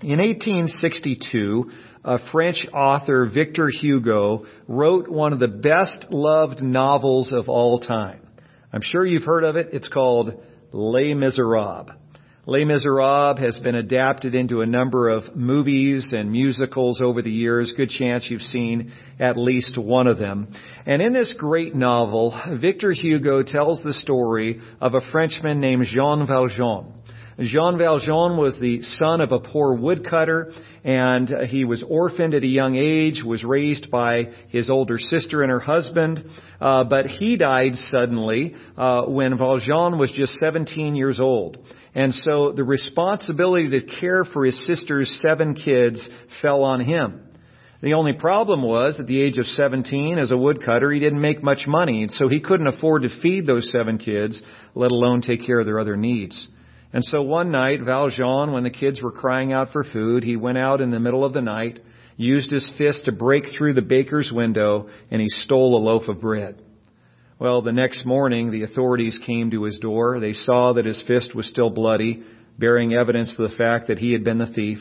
In 1862, a French author, Victor Hugo, wrote one of the best loved novels of all time. I'm sure you've heard of it. It's called Les Miserables. Les Miserables has been adapted into a number of movies and musicals over the years. Good chance you've seen at least one of them. And in this great novel, Victor Hugo tells the story of a Frenchman named Jean Valjean. Jean Valjean was the son of a poor woodcutter, and he was orphaned at a young age, was raised by his older sister and her husband, uh, but he died suddenly uh, when Valjean was just 17 years old. And so the responsibility to care for his sister's seven kids fell on him. The only problem was, at the age of 17, as a woodcutter, he didn't make much money, so he couldn't afford to feed those seven kids, let alone take care of their other needs. And so one night, Valjean, when the kids were crying out for food, he went out in the middle of the night, used his fist to break through the baker's window, and he stole a loaf of bread. Well, the next morning, the authorities came to his door. They saw that his fist was still bloody, bearing evidence to the fact that he had been the thief.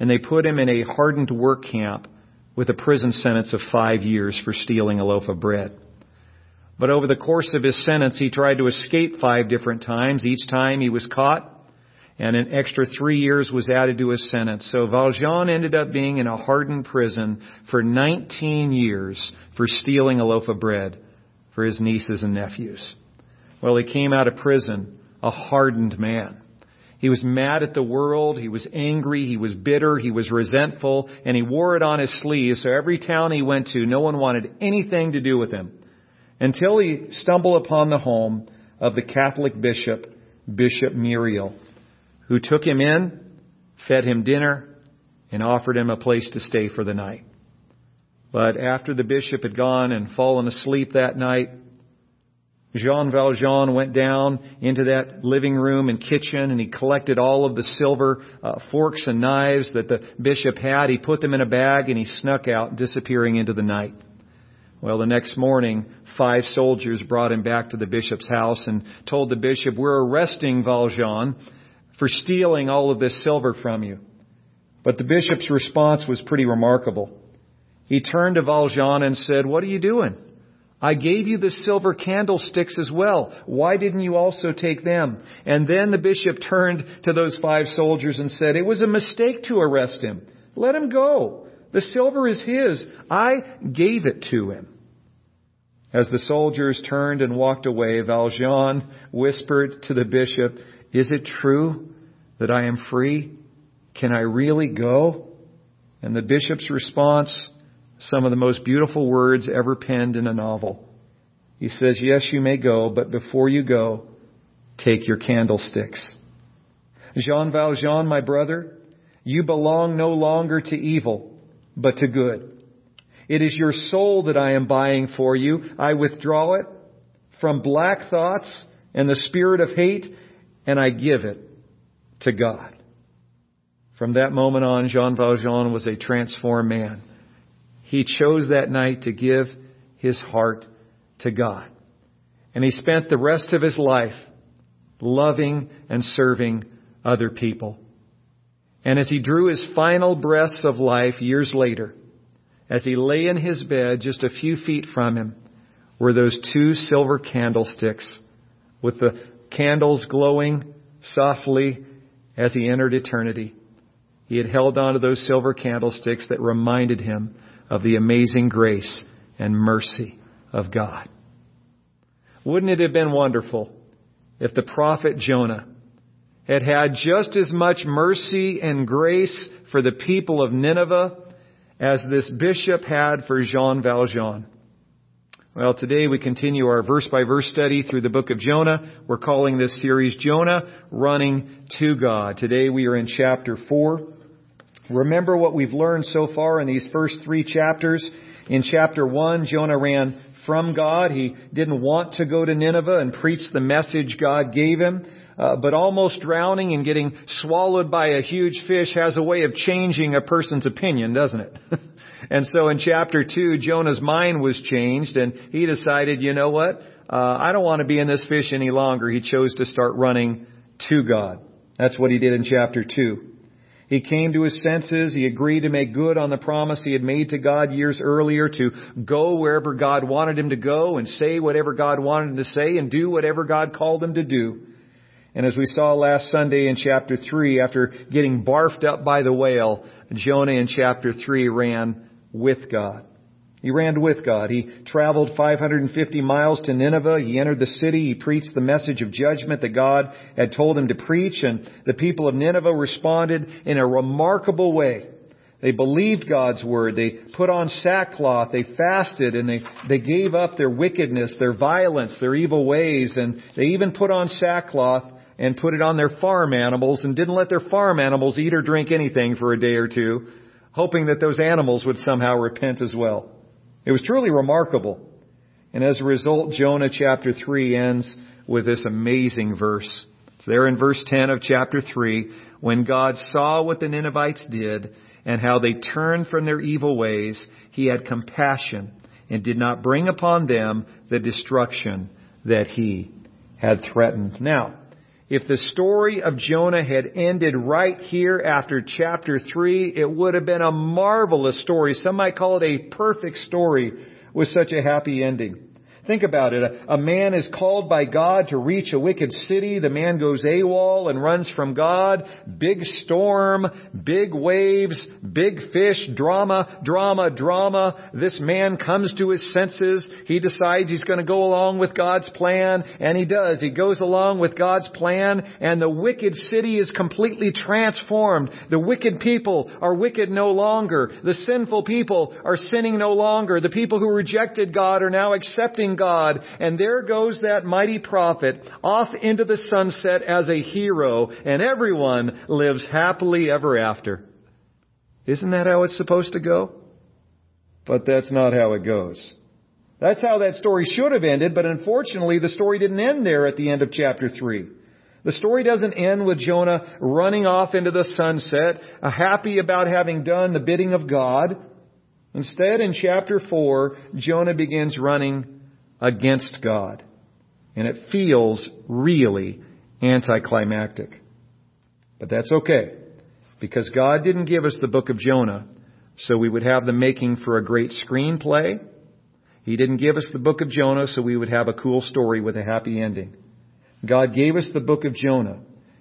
And they put him in a hardened work camp with a prison sentence of five years for stealing a loaf of bread. But over the course of his sentence, he tried to escape five different times. Each time he was caught, and an extra three years was added to his sentence. So Valjean ended up being in a hardened prison for 19 years for stealing a loaf of bread for his nieces and nephews. Well, he came out of prison a hardened man. He was mad at the world. He was angry. He was bitter. He was resentful. And he wore it on his sleeve. So every town he went to, no one wanted anything to do with him. Until he stumbled upon the home of the Catholic bishop, Bishop Myriel, who took him in, fed him dinner, and offered him a place to stay for the night. But after the bishop had gone and fallen asleep that night, Jean Valjean went down into that living room and kitchen and he collected all of the silver uh, forks and knives that the bishop had. He put them in a bag and he snuck out, disappearing into the night. Well, the next morning, five soldiers brought him back to the bishop's house and told the bishop, We're arresting Valjean for stealing all of this silver from you. But the bishop's response was pretty remarkable. He turned to Valjean and said, What are you doing? I gave you the silver candlesticks as well. Why didn't you also take them? And then the bishop turned to those five soldiers and said, It was a mistake to arrest him. Let him go. The silver is his. I gave it to him. As the soldiers turned and walked away, Valjean whispered to the bishop, Is it true that I am free? Can I really go? And the bishop's response some of the most beautiful words ever penned in a novel. He says, Yes, you may go, but before you go, take your candlesticks. Jean Valjean, my brother, you belong no longer to evil, but to good. It is your soul that I am buying for you. I withdraw it from black thoughts and the spirit of hate, and I give it to God. From that moment on, Jean Valjean was a transformed man. He chose that night to give his heart to God. And he spent the rest of his life loving and serving other people. And as he drew his final breaths of life years later, as he lay in his bed just a few feet from him, were those two silver candlesticks with the candles glowing softly as he entered eternity. He had held on to those silver candlesticks that reminded him of the amazing grace and mercy of God. Wouldn't it have been wonderful if the prophet Jonah had had just as much mercy and grace for the people of Nineveh as this bishop had for Jean Valjean? Well, today we continue our verse by verse study through the book of Jonah. We're calling this series Jonah Running to God. Today we are in chapter 4. Remember what we've learned so far in these first three chapters. In chapter 1, Jonah ran from God. He didn't want to go to Nineveh and preach the message God gave him. Uh, but almost drowning and getting swallowed by a huge fish has a way of changing a person's opinion, doesn't it? and so in chapter 2, Jonah's mind was changed and he decided, you know what? Uh, I don't want to be in this fish any longer. He chose to start running to God. That's what he did in chapter 2. He came to his senses. He agreed to make good on the promise he had made to God years earlier to go wherever God wanted him to go and say whatever God wanted him to say and do whatever God called him to do. And as we saw last Sunday in chapter 3, after getting barfed up by the whale, Jonah in chapter 3 ran with God. He ran with God. He traveled 550 miles to Nineveh. He entered the city. He preached the message of judgment that God had told him to preach. And the people of Nineveh responded in a remarkable way. They believed God's word. They put on sackcloth. They fasted and they, they gave up their wickedness, their violence, their evil ways. And they even put on sackcloth and put it on their farm animals and didn't let their farm animals eat or drink anything for a day or two, hoping that those animals would somehow repent as well. It was truly remarkable. And as a result, Jonah chapter 3 ends with this amazing verse. It's there in verse 10 of chapter 3. When God saw what the Ninevites did and how they turned from their evil ways, he had compassion and did not bring upon them the destruction that he had threatened. Now, if the story of Jonah had ended right here after chapter 3, it would have been a marvelous story. Some might call it a perfect story with such a happy ending. Think about it. A, a, man is called by God to reach a wicked city. The man goes AWOL and runs from God. Big storm, big waves, big fish, drama, drama, drama. This man comes to his senses. He decides he's going to go along with God's plan, and he does. He goes along with God's plan, and the wicked city is completely transformed. The wicked people are wicked no longer. The sinful people are sinning no longer. The people who rejected God are now accepting God. And there goes that mighty prophet off into the sunset as a hero, and everyone lives happily ever after. Isn't that how it's supposed to go? But that's not how it goes. That's how that story should have ended, but unfortunately the story didn't end there at the end of chapter 3. The story doesn't end with Jonah running off into the sunset, uh, happy about having done the bidding of God. Instead, in chapter 4, Jonah begins running against God. And it feels really anticlimactic. But that's okay. Because God didn't give us the book of Jonah so we would have the making for a great screenplay. He didn't give us the book of Jonah so we would have a cool story with a happy ending. God gave us the book of Jonah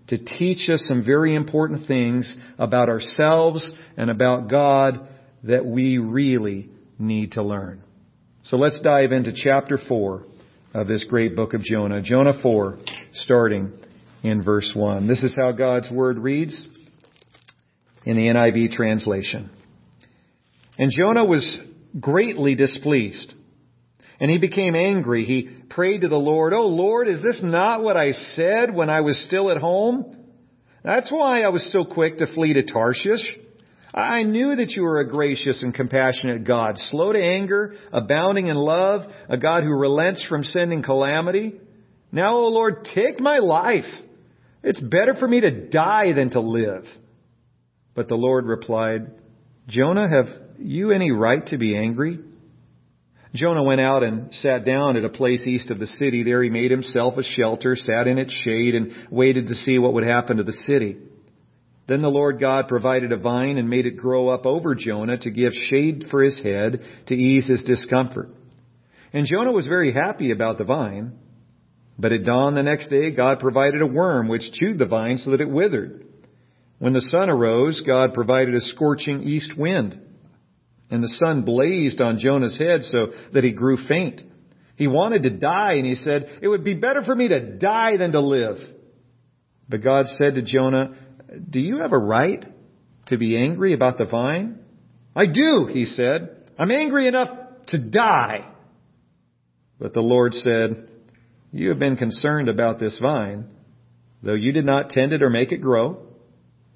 to teach us some very important things about ourselves and about God that we really need to learn. So let's dive into chapter 4 of this great book of Jonah. Jonah 4, starting in verse 1. This is how God's Word reads in the NIV translation. And Jonah was greatly displeased. And he became angry. He prayed to the Lord, Oh Lord, is this not what I said when I was still at home? That's why I was so quick to flee to Tarshish. I knew that you were a gracious and compassionate God, slow to anger, abounding in love, a God who relents from sending calamity. Now, O Lord, take my life. It's better for me to die than to live. But the Lord replied, Jonah, have you any right to be angry? Jonah went out and sat down at a place east of the city. There he made himself a shelter, sat in its shade, and waited to see what would happen to the city. Then the Lord God provided a vine and made it grow up over Jonah to give shade for his head to ease his discomfort. And Jonah was very happy about the vine. But at dawn the next day, God provided a worm which chewed the vine so that it withered. When the sun arose, God provided a scorching east wind. And the sun blazed on Jonah's head so that he grew faint. He wanted to die and he said, it would be better for me to die than to live. But God said to Jonah, do you have a right to be angry about the vine? I do, he said. I'm angry enough to die. But the Lord said, You have been concerned about this vine, though you did not tend it or make it grow.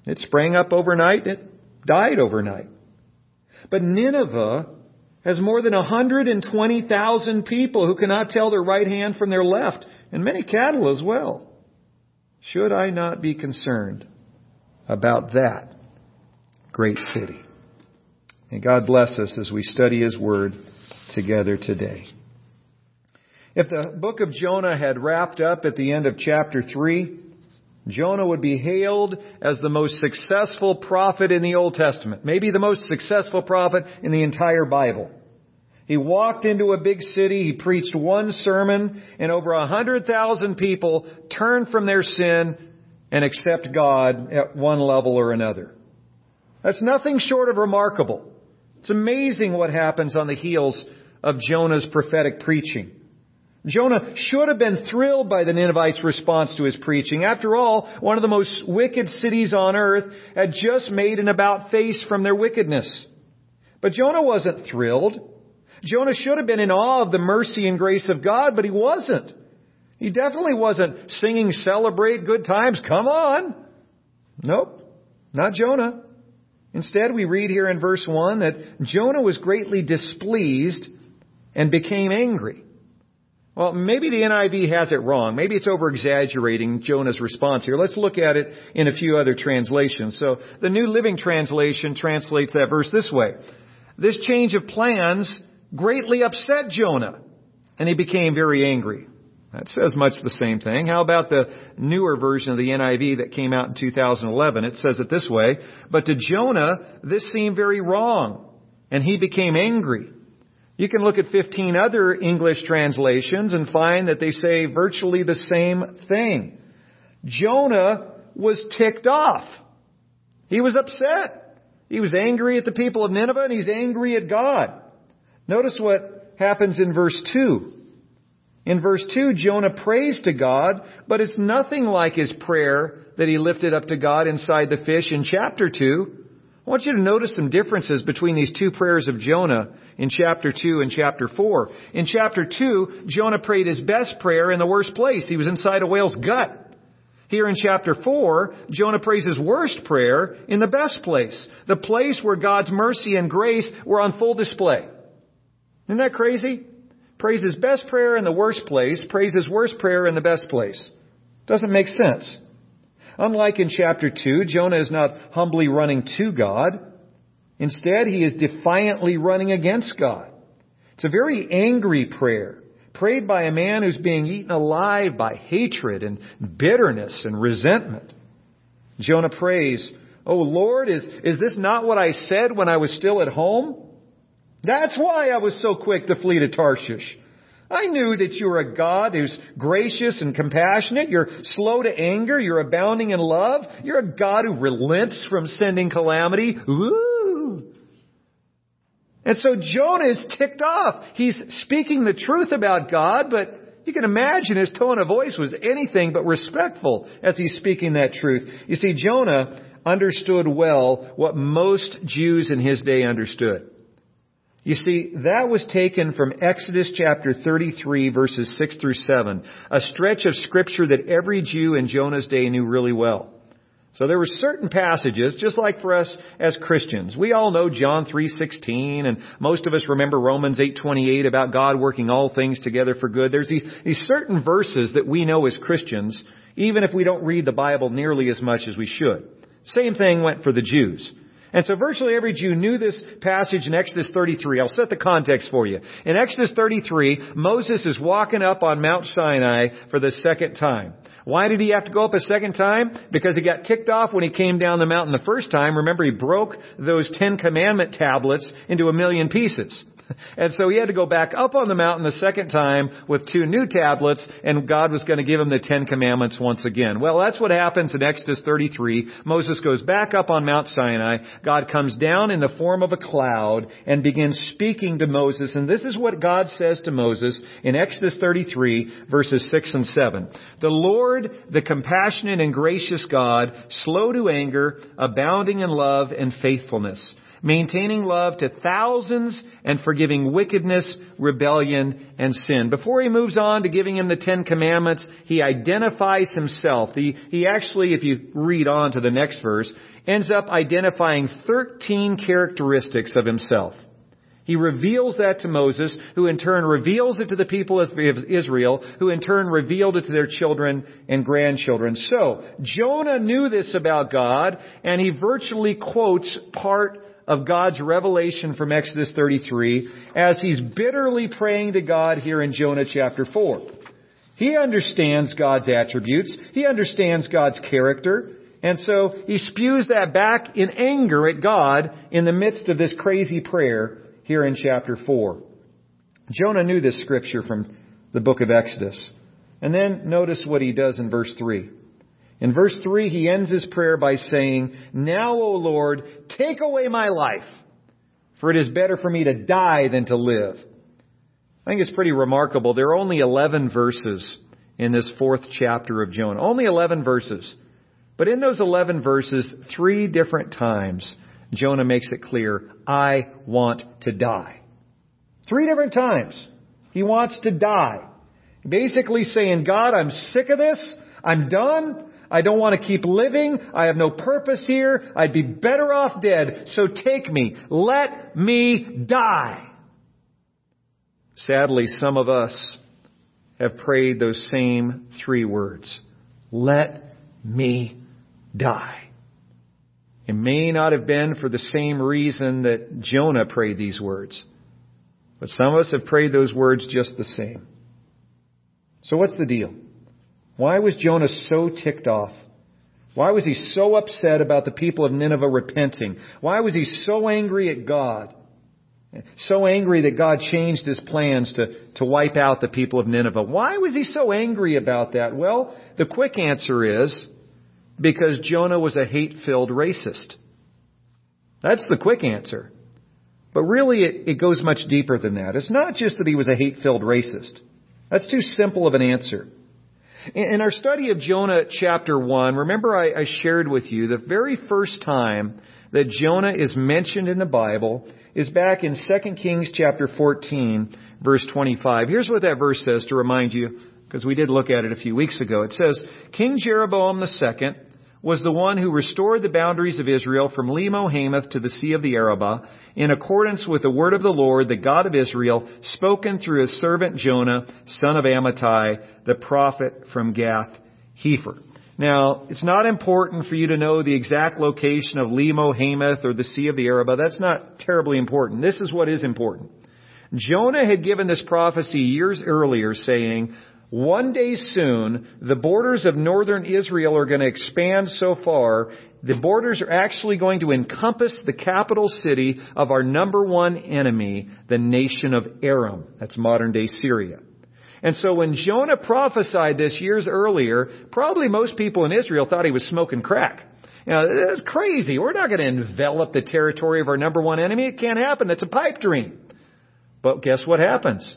It sprang up overnight, it died overnight. But Nineveh has more than 120,000 people who cannot tell their right hand from their left, and many cattle as well. Should I not be concerned about that great city. And God bless us as we study His Word together today. If the book of Jonah had wrapped up at the end of chapter 3, Jonah would be hailed as the most successful prophet in the Old Testament, maybe the most successful prophet in the entire Bible. He walked into a big city, he preached one sermon, and over a hundred thousand people turned from their sin and accept God at one level or another. That's nothing short of remarkable. It's amazing what happens on the heels of Jonah's prophetic preaching. Jonah should have been thrilled by the Ninevites' response to his preaching. After all, one of the most wicked cities on earth had just made an about face from their wickedness. But Jonah wasn't thrilled. Jonah should have been in awe of the mercy and grace of God, but he wasn't. He definitely wasn't singing celebrate good times, come on. Nope, not Jonah. Instead, we read here in verse 1 that Jonah was greatly displeased and became angry. Well, maybe the NIV has it wrong. Maybe it's over exaggerating Jonah's response here. Let's look at it in a few other translations. So the New Living Translation translates that verse this way. This change of plans greatly upset Jonah, and he became very angry. That says much the same thing. How about the newer version of the NIV that came out in 2011? It says it this way, but to Jonah, this seemed very wrong, and he became angry. You can look at 15 other English translations and find that they say virtually the same thing. Jonah was ticked off. He was upset. He was angry at the people of Nineveh and he's angry at God. Notice what happens in verse 2. In verse 2, Jonah prays to God, but it's nothing like his prayer that he lifted up to God inside the fish in chapter 2. I want you to notice some differences between these two prayers of Jonah in chapter 2 and chapter 4. In chapter 2, Jonah prayed his best prayer in the worst place. He was inside a whale's gut. Here in chapter 4, Jonah prays his worst prayer in the best place. The place where God's mercy and grace were on full display. Isn't that crazy? Prays his best prayer in the worst place, prays his worst prayer in the best place. Doesn't make sense. Unlike in chapter 2, Jonah is not humbly running to God. Instead, he is defiantly running against God. It's a very angry prayer, prayed by a man who's being eaten alive by hatred and bitterness and resentment. Jonah prays, Oh Lord, is, is this not what I said when I was still at home? That's why I was so quick to flee to Tarshish. I knew that you're a God who's gracious and compassionate. You're slow to anger. You're abounding in love. You're a God who relents from sending calamity. Ooh. And so Jonah is ticked off. He's speaking the truth about God, but you can imagine his tone of voice was anything but respectful as he's speaking that truth. You see, Jonah understood well what most Jews in his day understood. You see, that was taken from Exodus chapter 33 verses 6 through 7, a stretch of scripture that every Jew in Jonah's day knew really well. So there were certain passages, just like for us as Christians. We all know John 3.16 and most of us remember Romans 8.28 about God working all things together for good. There's these, these certain verses that we know as Christians, even if we don't read the Bible nearly as much as we should. Same thing went for the Jews. And so virtually every Jew knew this passage in Exodus 33. I'll set the context for you. In Exodus 33, Moses is walking up on Mount Sinai for the second time. Why did he have to go up a second time? Because he got ticked off when he came down the mountain the first time. Remember, he broke those Ten Commandment tablets into a million pieces. And so he had to go back up on the mountain the second time with two new tablets, and God was going to give him the Ten Commandments once again. Well, that's what happens in Exodus 33. Moses goes back up on Mount Sinai. God comes down in the form of a cloud and begins speaking to Moses. And this is what God says to Moses in Exodus 33 verses 6 and 7. The Lord, the compassionate and gracious God, slow to anger, abounding in love and faithfulness maintaining love to thousands and forgiving wickedness, rebellion, and sin. Before he moves on to giving him the Ten Commandments, he identifies himself. He, he actually, if you read on to the next verse, ends up identifying 13 characteristics of himself. He reveals that to Moses, who in turn reveals it to the people of Israel, who in turn revealed it to their children and grandchildren. So, Jonah knew this about God, and he virtually quotes part of God's revelation from Exodus 33 as he's bitterly praying to God here in Jonah chapter 4. He understands God's attributes. He understands God's character. And so he spews that back in anger at God in the midst of this crazy prayer here in chapter 4. Jonah knew this scripture from the book of Exodus. And then notice what he does in verse 3. In verse 3, he ends his prayer by saying, Now, O Lord, take away my life, for it is better for me to die than to live. I think it's pretty remarkable. There are only 11 verses in this fourth chapter of Jonah. Only 11 verses. But in those 11 verses, three different times, Jonah makes it clear, I want to die. Three different times. He wants to die. Basically saying, God, I'm sick of this. I'm done. I don't want to keep living. I have no purpose here. I'd be better off dead. So take me. Let me die. Sadly, some of us have prayed those same three words. Let me die. It may not have been for the same reason that Jonah prayed these words, but some of us have prayed those words just the same. So what's the deal? Why was Jonah so ticked off? Why was he so upset about the people of Nineveh repenting? Why was he so angry at God? So angry that God changed his plans to, to wipe out the people of Nineveh. Why was he so angry about that? Well, the quick answer is because Jonah was a hate-filled racist. That's the quick answer. But really, it, it goes much deeper than that. It's not just that he was a hate-filled racist. That's too simple of an answer. In our study of Jonah chapter 1, remember I, I shared with you the very first time that Jonah is mentioned in the Bible is back in 2 Kings chapter 14 verse 25. Here's what that verse says to remind you, because we did look at it a few weeks ago. It says, King Jeroboam the II was the one who restored the boundaries of Israel from Lebo Hamath to the Sea of the Arabah in accordance with the word of the Lord, the God of Israel, spoken through his servant Jonah, son of Amittai, the prophet from Gath Hepher. Now, it's not important for you to know the exact location of Lebo Hamath or the Sea of the Arabah. That's not terribly important. This is what is important. Jonah had given this prophecy years earlier saying, one day soon, the borders of northern Israel are going to expand so far, the borders are actually going to encompass the capital city of our number one enemy, the nation of Aram. That's modern day Syria. And so when Jonah prophesied this years earlier, probably most people in Israel thought he was smoking crack. You know, it's crazy. We're not going to envelop the territory of our number one enemy. It can't happen. That's a pipe dream. But guess what happens?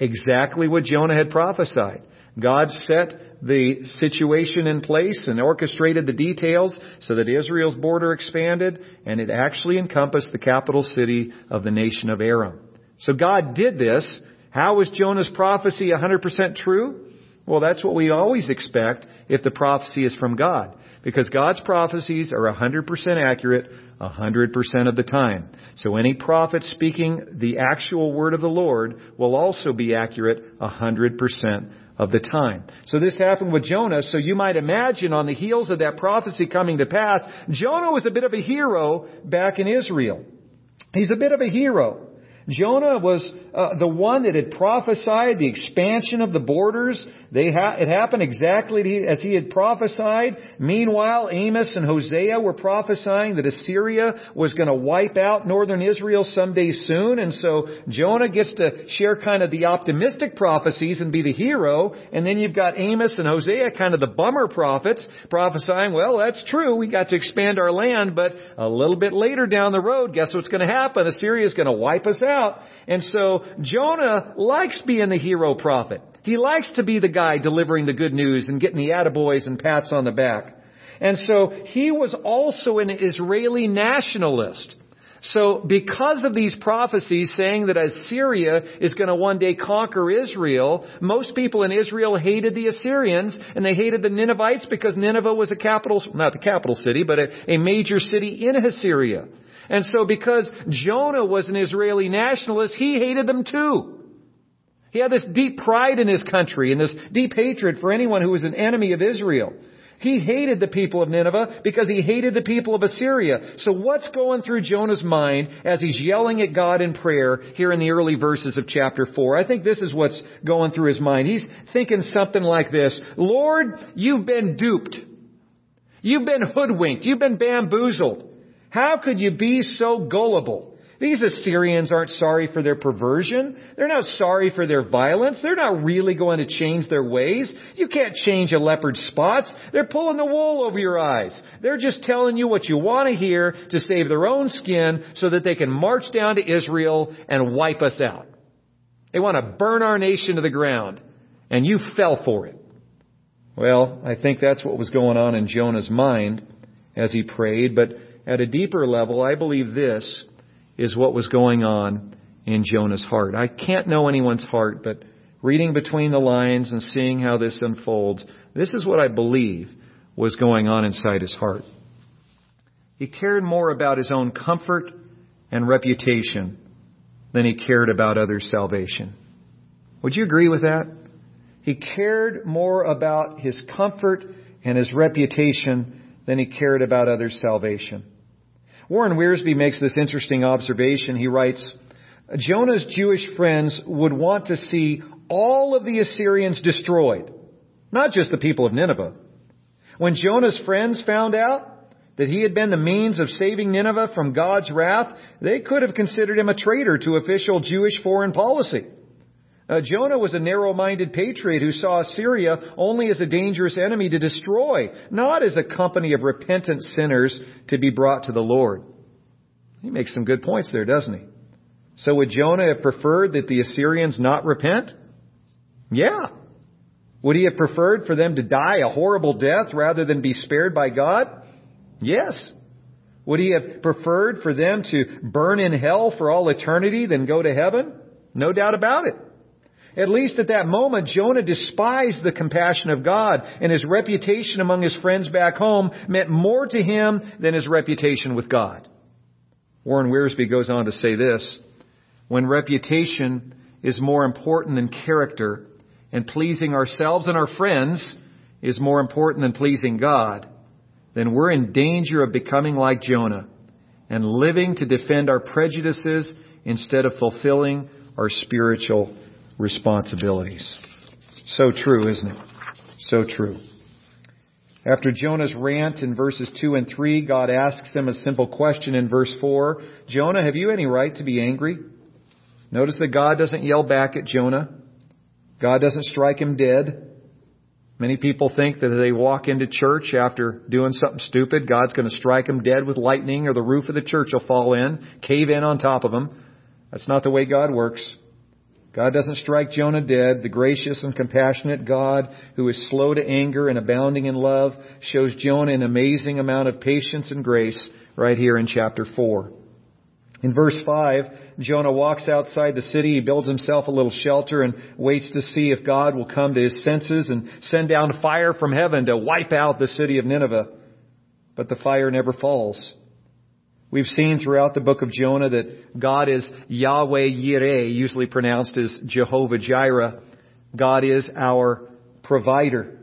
Exactly what Jonah had prophesied. God set the situation in place and orchestrated the details so that Israel's border expanded and it actually encompassed the capital city of the nation of Aram. So God did this. How was Jonah's prophecy 100% true? Well, that's what we always expect if the prophecy is from God. Because God's prophecies are 100% accurate 100% of the time. So any prophet speaking the actual word of the Lord will also be accurate 100% of the time. So this happened with Jonah, so you might imagine on the heels of that prophecy coming to pass, Jonah was a bit of a hero back in Israel. He's a bit of a hero. Jonah was uh, the one that had prophesied the expansion of the borders. They ha- it happened exactly as he had prophesied. Meanwhile, Amos and Hosea were prophesying that Assyria was going to wipe out northern Israel someday soon. And so Jonah gets to share kind of the optimistic prophecies and be the hero. And then you've got Amos and Hosea, kind of the bummer prophets, prophesying, well, that's true. We got to expand our land, but a little bit later down the road, guess what's going to happen? Assyria is going to wipe us out. And so Jonah likes being the hero prophet. He likes to be the guy delivering the good news and getting the attaboys and pats on the back. And so he was also an Israeli nationalist. So because of these prophecies saying that Assyria is going to one day conquer Israel, most people in Israel hated the Assyrians and they hated the Ninevites because Nineveh was a capital, not the capital city, but a, a major city in Assyria. And so because Jonah was an Israeli nationalist, he hated them too. He had this deep pride in his country and this deep hatred for anyone who was an enemy of Israel. He hated the people of Nineveh because he hated the people of Assyria. So what's going through Jonah's mind as he's yelling at God in prayer here in the early verses of chapter 4? I think this is what's going through his mind. He's thinking something like this. Lord, you've been duped. You've been hoodwinked. You've been bamboozled. How could you be so gullible? These Assyrians aren't sorry for their perversion. They're not sorry for their violence. They're not really going to change their ways. You can't change a leopard's spots. They're pulling the wool over your eyes. They're just telling you what you want to hear to save their own skin so that they can march down to Israel and wipe us out. They want to burn our nation to the ground. And you fell for it. Well, I think that's what was going on in Jonah's mind as he prayed, but at a deeper level, I believe this is what was going on in Jonah's heart. I can't know anyone's heart, but reading between the lines and seeing how this unfolds, this is what I believe was going on inside his heart. He cared more about his own comfort and reputation than he cared about others' salvation. Would you agree with that? He cared more about his comfort and his reputation than he cared about others' salvation. Warren Wiersbe makes this interesting observation. He writes, Jonah's Jewish friends would want to see all of the Assyrians destroyed, not just the people of Nineveh. When Jonah's friends found out that he had been the means of saving Nineveh from God's wrath, they could have considered him a traitor to official Jewish foreign policy. Uh, Jonah was a narrow-minded patriot who saw Assyria only as a dangerous enemy to destroy, not as a company of repentant sinners to be brought to the Lord. He makes some good points there, doesn't he? So would Jonah have preferred that the Assyrians not repent? Yeah. Would he have preferred for them to die a horrible death rather than be spared by God? Yes. Would he have preferred for them to burn in hell for all eternity than go to heaven? No doubt about it. At least at that moment, Jonah despised the compassion of God, and his reputation among his friends back home meant more to him than his reputation with God. Warren Wiersbe goes on to say this, when reputation is more important than character, and pleasing ourselves and our friends is more important than pleasing God, then we're in danger of becoming like Jonah and living to defend our prejudices instead of fulfilling our spiritual responsibilities. So true, isn't it? So true. After Jonah's rant in verses 2 and 3, God asks him a simple question in verse 4. Jonah, have you any right to be angry? Notice that God doesn't yell back at Jonah. God doesn't strike him dead. Many people think that if they walk into church after doing something stupid, God's going to strike them dead with lightning or the roof of the church will fall in, cave in on top of them. That's not the way God works. God doesn't strike Jonah dead. The gracious and compassionate God, who is slow to anger and abounding in love, shows Jonah an amazing amount of patience and grace right here in chapter 4. In verse 5, Jonah walks outside the city. He builds himself a little shelter and waits to see if God will come to his senses and send down fire from heaven to wipe out the city of Nineveh. But the fire never falls. We've seen throughout the book of Jonah that God is Yahweh Yireh, usually pronounced as Jehovah Jireh. God is our provider.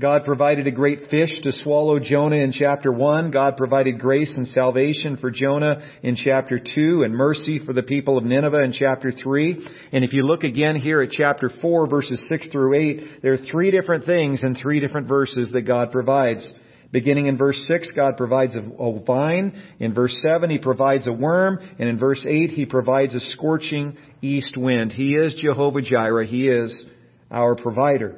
God provided a great fish to swallow Jonah in chapter 1. God provided grace and salvation for Jonah in chapter 2 and mercy for the people of Nineveh in chapter 3. And if you look again here at chapter 4 verses 6 through 8, there are three different things in three different verses that God provides. Beginning in verse 6, God provides a, vine. In verse 7, He provides a worm. And in verse 8, He provides a scorching east wind. He is Jehovah Jireh. He is our provider.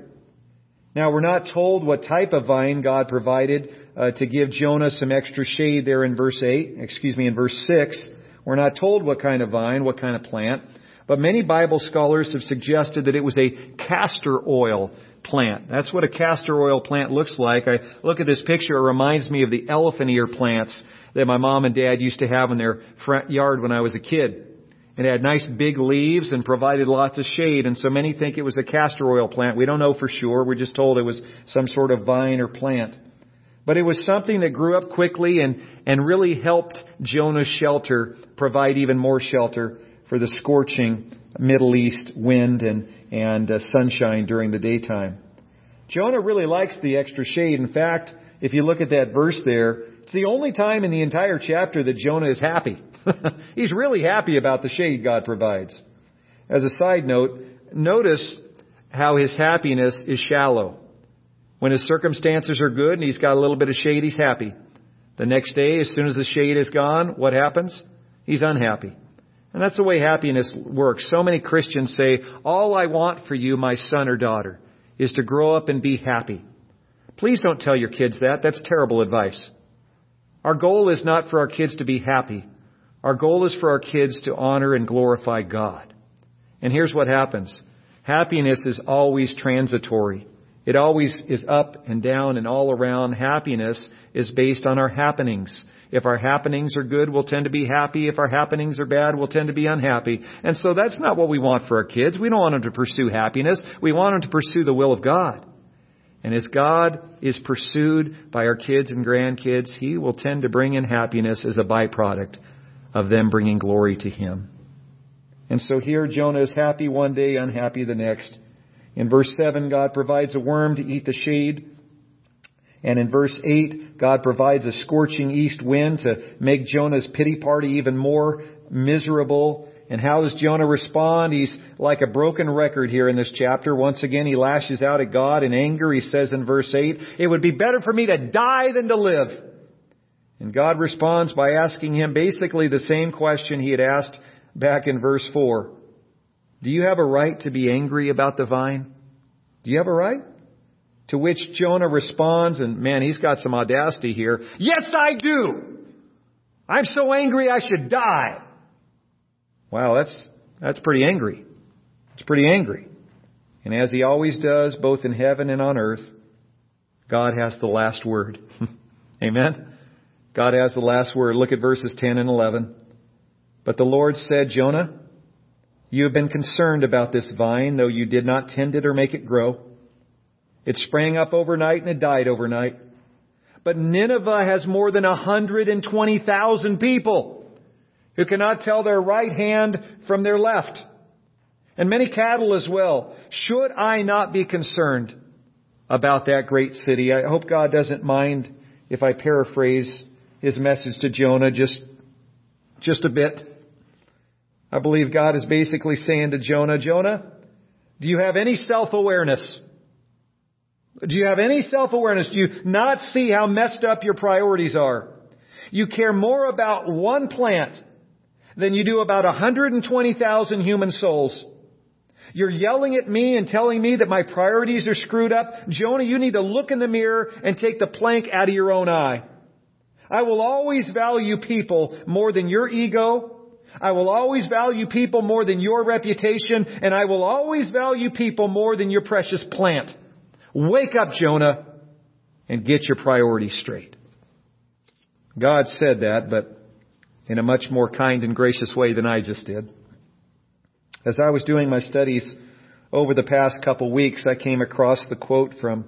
Now, we're not told what type of vine God provided uh, to give Jonah some extra shade there in verse 8, excuse me, in verse 6. We're not told what kind of vine, what kind of plant. But many Bible scholars have suggested that it was a castor oil plant. That's what a castor oil plant looks like. I look at this picture, it reminds me of the elephant ear plants that my mom and dad used to have in their front yard when I was a kid. It had nice big leaves and provided lots of shade, and so many think it was a castor oil plant. We don't know for sure. We're just told it was some sort of vine or plant. But it was something that grew up quickly and, and really helped Jonah's shelter provide even more shelter for the scorching Middle East wind and, and uh, sunshine during the daytime. Jonah really likes the extra shade. In fact, if you look at that verse there, it's the only time in the entire chapter that Jonah is happy. He's really happy about the shade God provides. As a side note, notice how his happiness is shallow. When his circumstances are good and he's got a little bit of shade, he's happy. The next day, as soon as the shade is gone, what happens? He's unhappy. And that's the way happiness works. So many Christians say, all I want for you, my son or daughter, is to grow up and be happy. Please don't tell your kids that. That's terrible advice. Our goal is not for our kids to be happy. Our goal is for our kids to honor and glorify God. And here's what happens. Happiness is always transitory. It always is up and down and all around. Happiness is based on our happenings. If our happenings are good, we'll tend to be happy. If our happenings are bad, we'll tend to be unhappy. And so that's not what we want for our kids. We don't want them to pursue happiness. We want them to pursue the will of God. And as God is pursued by our kids and grandkids, He will tend to bring in happiness as a byproduct of them bringing glory to Him. And so here Jonah is happy one day, unhappy the next. In verse 7, God provides a worm to eat the shade. And in verse 8, God provides a scorching east wind to make Jonah's pity party even more miserable. And how does Jonah respond? He's like a broken record here in this chapter. Once again, he lashes out at God in anger. He says in verse 8, It would be better for me to die than to live. And God responds by asking him basically the same question he had asked back in verse 4. Do you have a right to be angry about the vine? Do you have a right? To which Jonah responds, and man, he's got some audacity here. Yes, I do! I'm so angry I should die. Wow, that's, that's pretty angry. It's pretty angry. And as he always does, both in heaven and on earth, God has the last word. Amen? God has the last word. Look at verses 10 and 11. But the Lord said, Jonah, you have been concerned about this vine, though you did not tend it or make it grow. It sprang up overnight and it died overnight. But Nineveh has more than 120,000 people who cannot tell their right hand from their left. And many cattle as well. Should I not be concerned about that great city? I hope God doesn't mind if I paraphrase his message to Jonah just, just a bit. I believe God is basically saying to Jonah, Jonah, do you have any self-awareness? Do you have any self-awareness? Do you not see how messed up your priorities are? You care more about one plant than you do about 120,000 human souls. You're yelling at me and telling me that my priorities are screwed up. Jonah, you need to look in the mirror and take the plank out of your own eye. I will always value people more than your ego, I will always value people more than your reputation, and I will always value people more than your precious plant. Wake up, Jonah, and get your priorities straight. God said that, but in a much more kind and gracious way than I just did. As I was doing my studies over the past couple weeks, I came across the quote from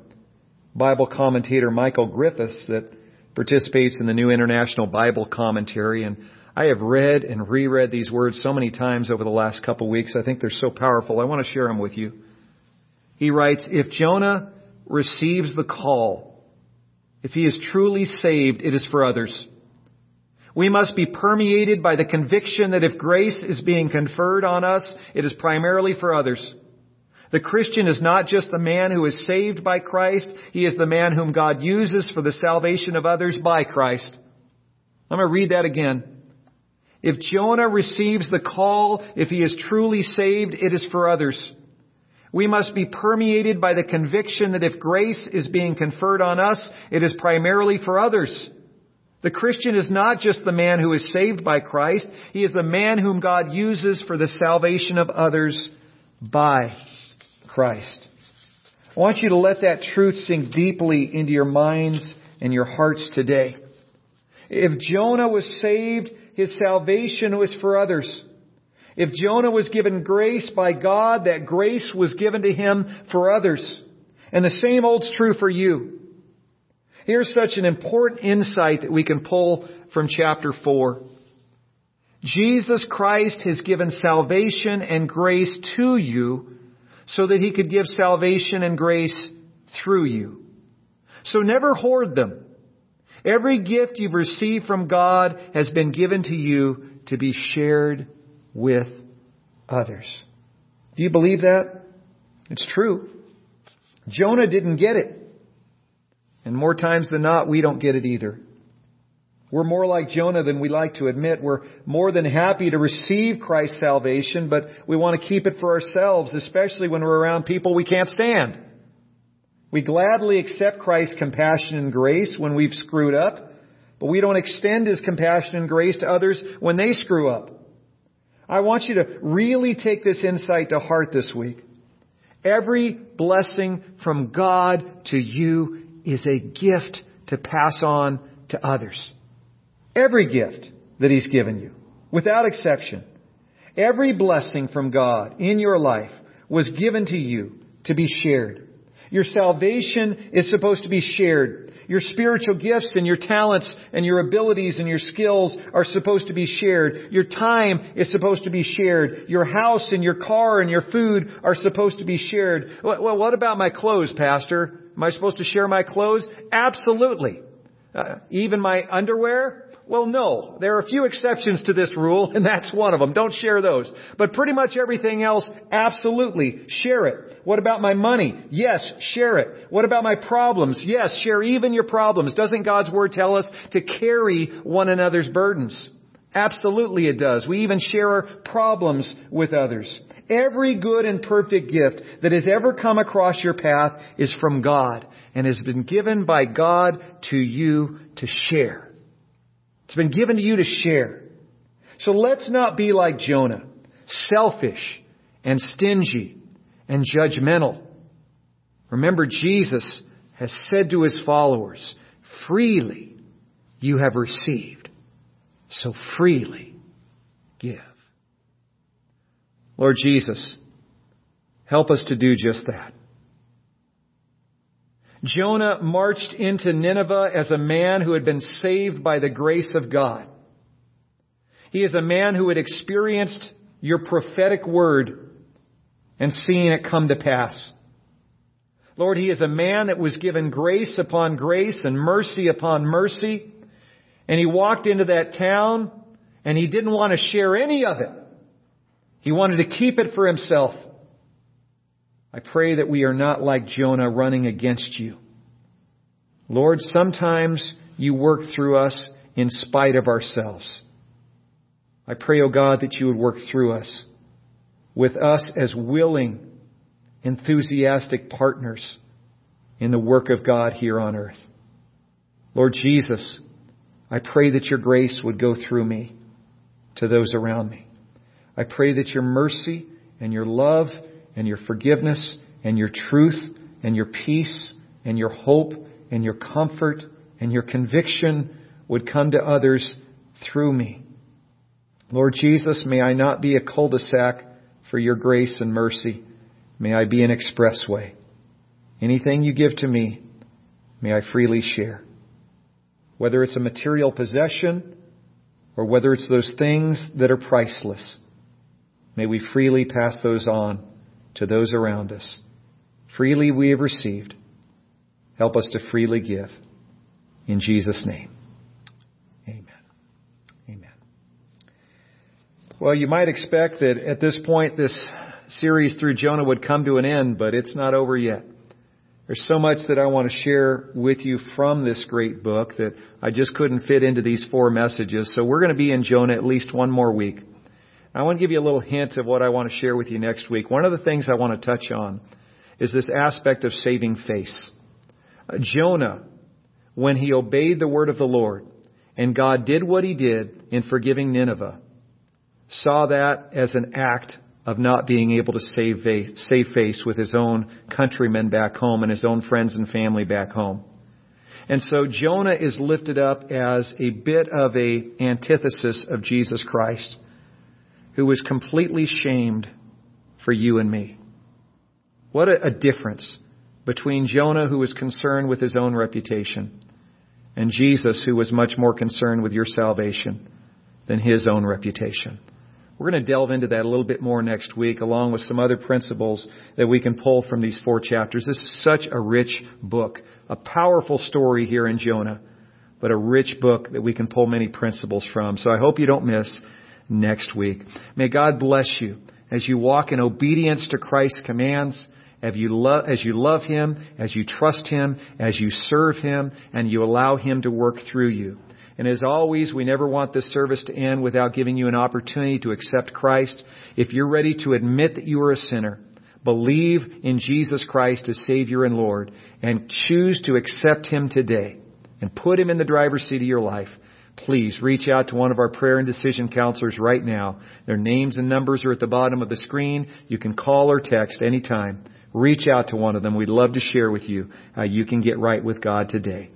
Bible commentator Michael Griffiths that participates in the New International Bible Commentary, and I have read and reread these words so many times over the last couple of weeks. I think they're so powerful. I want to share them with you. He writes, if Jonah receives the call, if he is truly saved, it is for others. We must be permeated by the conviction that if grace is being conferred on us, it is primarily for others. The Christian is not just the man who is saved by Christ, he is the man whom God uses for the salvation of others by Christ. I'm going to read that again. If Jonah receives the call, if he is truly saved, it is for others. We must be permeated by the conviction that if grace is being conferred on us, it is primarily for others. The Christian is not just the man who is saved by Christ, he is the man whom God uses for the salvation of others by Christ. I want you to let that truth sink deeply into your minds and your hearts today. If Jonah was saved, his salvation was for others. If Jonah was given grace by God, that grace was given to him for others. And the same holds true for you. Here's such an important insight that we can pull from chapter 4. Jesus Christ has given salvation and grace to you so that he could give salvation and grace through you. So never hoard them. Every gift you've received from God has been given to you to be shared with others. Do you believe that? It's true. Jonah didn't get it. And more times than not, we don't get it either. We're more like Jonah than we like to admit. We're more than happy to receive Christ's salvation, but we want to keep it for ourselves, especially when we're around people we can't stand. We gladly accept Christ's compassion and grace when we've screwed up, but we don't extend His compassion and grace to others when they screw up. I want you to really take this insight to heart this week. Every blessing from God to you is a gift to pass on to others. Every gift that He's given you, without exception. Every blessing from God in your life was given to you to be shared. Your salvation is supposed to be shared. Your spiritual gifts and your talents and your abilities and your skills are supposed to be shared. Your time is supposed to be shared. Your house and your car and your food are supposed to be shared. Well, what about my clothes, Pastor? Am I supposed to share my clothes? Absolutely. Uh, even my underwear? Well, no. There are a few exceptions to this rule, and that's one of them. Don't share those. But pretty much everything else, absolutely, share it. What about my money? Yes, share it. What about my problems? Yes, share even your problems. Doesn't God's Word tell us to carry one another's burdens? Absolutely it does. We even share our problems with others. Every good and perfect gift that has ever come across your path is from God and has been given by God to you to share. It's been given to you to share. So let's not be like Jonah, selfish and stingy and judgmental. Remember, Jesus has said to his followers, freely you have received, so freely give. Lord Jesus, help us to do just that. Jonah marched into Nineveh as a man who had been saved by the grace of God. He is a man who had experienced your prophetic word and seen it come to pass. Lord, he is a man that was given grace upon grace and mercy upon mercy. And he walked into that town and he didn't want to share any of it. He wanted to keep it for himself. I pray that we are not like Jonah running against you. Lord, sometimes you work through us in spite of ourselves. I pray, O oh God, that you would work through us, with us as willing, enthusiastic partners in the work of God here on earth. Lord Jesus, I pray that your grace would go through me to those around me. I pray that your mercy and your love and your forgiveness and your truth and your peace and your hope and your comfort and your conviction would come to others through me. Lord Jesus, may I not be a cul-de-sac for your grace and mercy. May I be an expressway. Anything you give to me, may I freely share. Whether it's a material possession or whether it's those things that are priceless, may we freely pass those on to those around us. Freely we have received. Help us to freely give. In Jesus' name. Amen. Amen. Well, you might expect that at this point this series through Jonah would come to an end, but it's not over yet. There's so much that I want to share with you from this great book that I just couldn't fit into these four messages. So we're going to be in Jonah at least one more week. I want to give you a little hint of what I want to share with you next week. One of the things I want to touch on is this aspect of saving face. Uh, Jonah, when he obeyed the word of the Lord, and God did what he did in forgiving Nineveh, saw that as an act of not being able to save face, save face with his own countrymen back home and his own friends and family back home. And so Jonah is lifted up as a bit of a antithesis of Jesus Christ who was completely shamed for you and me. What a, difference between Jonah, who was concerned with his own reputation, and Jesus, who was much more concerned with your salvation than his own reputation. We're going to delve into that a little bit more next week, along with some other principles that we can pull from these four chapters. This is such a rich book, a powerful story here in Jonah, but a rich book that we can pull many principles from. So I hope you don't miss next week. May God bless you as you walk in obedience to Christ's commands, as you, love, as you love Him, as you trust Him, as you serve Him, and you allow Him to work through you. And as always, we never want this service to end without giving you an opportunity to accept Christ. If you're ready to admit that you are a sinner, believe in Jesus Christ as Savior and Lord, and choose to accept Him today, and put Him in the driver's seat of your life, please reach out to one of our prayer and decision counselors right now. Their names and numbers are at the bottom of the screen. You can call or text anytime. Reach out to one of them. We'd love to share with you how you can get right with God today.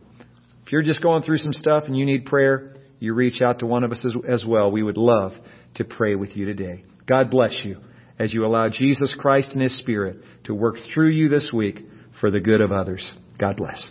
If you're just going through some stuff and you need prayer, you reach out to one of us as, as well. We would love to pray with you today. God bless you as you allow Jesus Christ and His Spirit to work through you this week for the good of others. God bless.